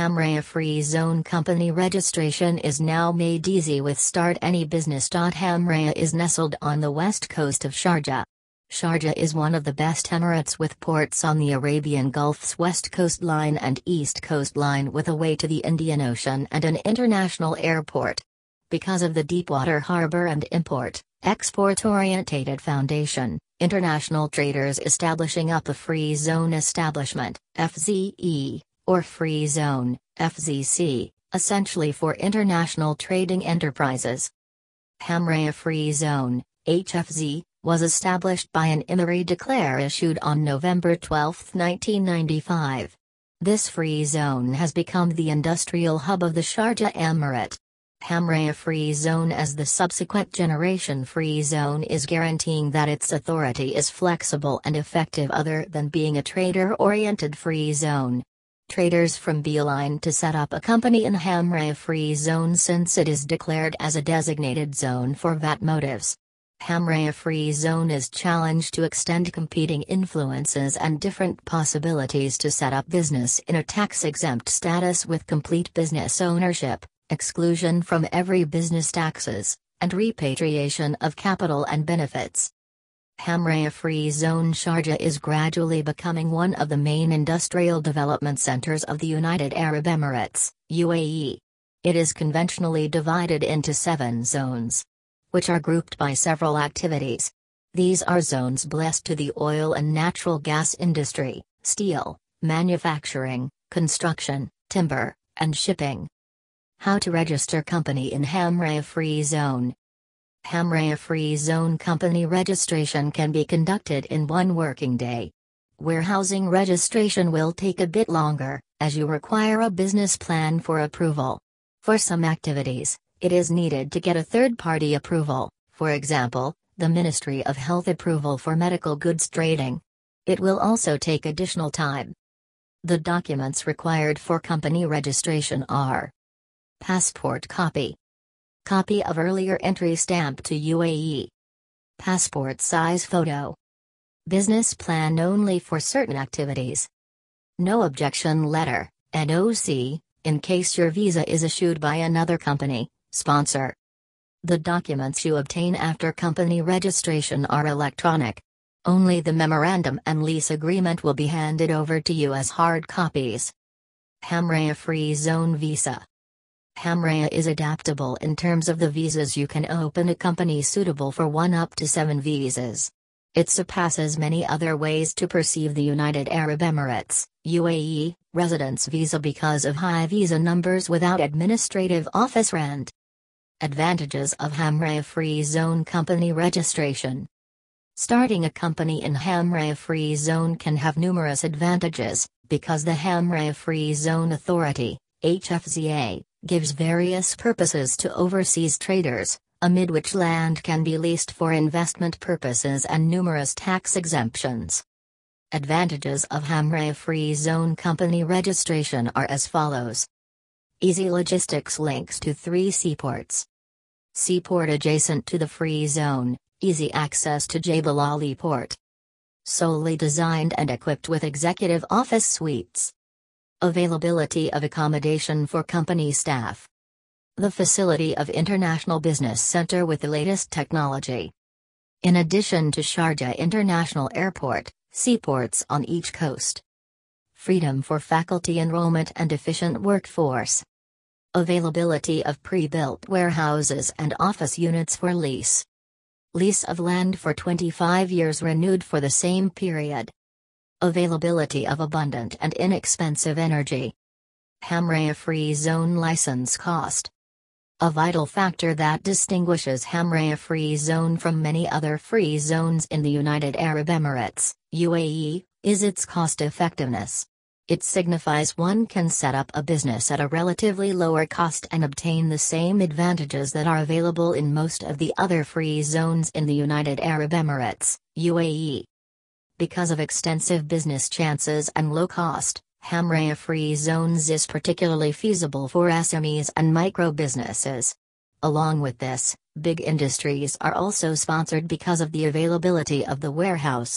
Hamraya Free Zone Company registration is now made easy with Start Any Business. Hamraya is nestled on the west coast of Sharjah. Sharjah is one of the best emirates with ports on the Arabian Gulf's west coastline and east coastline with a way to the Indian Ocean and an international airport. Because of the deepwater harbor and import, export-orientated foundation, international traders establishing up a free zone establishment, FZE, or free zone, FZC, essentially for international trading enterprises. Hamraya Free Zone, HFZ, was established by an Emiri declare issued on November 12, 1995. This free zone has become the industrial hub of the Sharjah Emirate. Hamraya Free Zone as the subsequent generation free zone is guaranteeing that its authority is flexible and effective other than being a trader-oriented free zone. Traders from Beeline to set up a company in Hamraya Free Zone since it is declared as a designated zone for VAT motives. Hamraya Free Zone is challenged to extend competing influences and different possibilities to set up business in a tax-exempt status with complete business ownership, exclusion from every business taxes, and repatriation of capital and benefits. Hamraya Free Zone Sharjah is gradually becoming one of the main industrial development centers of the United Arab Emirates, UAE. It is conventionally divided into seven zones which are grouped by several activities. These are zones blessed to the oil and natural gas industry, steel, manufacturing, construction, timber, and shipping. How to register company in Hamraya Free Zone. Hamraya Free Zone company registration can be conducted in one working day. Warehousing registration will take a bit longer, as you require a business plan for approval. For some activities, it is needed to get a third-party approval, for example, the Ministry of Health approval for medical goods trading. It will also take additional time. The documents required for company registration are Passport copy Copy of earlier entry stamp to UAE Passport size photo Business plan only for certain activities No objection letter, NOC, in case your visa is issued by another company, Sponsor. The documents you obtain after company registration are electronic. Only the memorandum and lease agreement will be handed over to you as hard copies. Hamraya Free Zone Visa Hamraya is adaptable in terms of the visas you can open a company suitable for one up to seven visas. It surpasses many other ways to perceive the United Arab Emirates, UAE, residence visa because of high visa numbers without administrative office rent. Advantages of Hamraya Free Zone Company Registration Starting a company in Hamraya Free Zone can have numerous advantages, because the Hamraya Free Zone Authority, HFZA, gives various purposes to overseas traders, amid which land can be leased for investment purposes and numerous tax exemptions. Advantages of Hamraya Free Zone Company registration are as follows. Easy logistics links to three seaports. Seaport adjacent to the free zone, easy access to Jebel Ali Port. Solely designed and equipped with executive office suites. Availability of accommodation for company staff. The facility of International Business Center with the latest technology. In addition to Sharjah International Airport, seaports on each coast. Freedom for faculty enrollment and efficient workforce. Availability of pre-built warehouses and office units for lease. Lease of land for 25 years renewed for the same period. Availability of abundant and inexpensive energy. Hamraya Free Zone License Cost. A vital factor that distinguishes Hamraya Free Zone from many other free zones in the United Arab Emirates, UAE, is its cost effectiveness. It signifies one can set up a business at a relatively lower cost and obtain the same advantages that are available in most of the other free zones in the United Arab Emirates, UAE. Because of extensive business chances and low cost, Hamraya Free Zones is particularly feasible for SMEs and micro businesses. Along with this, big industries are also sponsored because of the availability of the warehouse,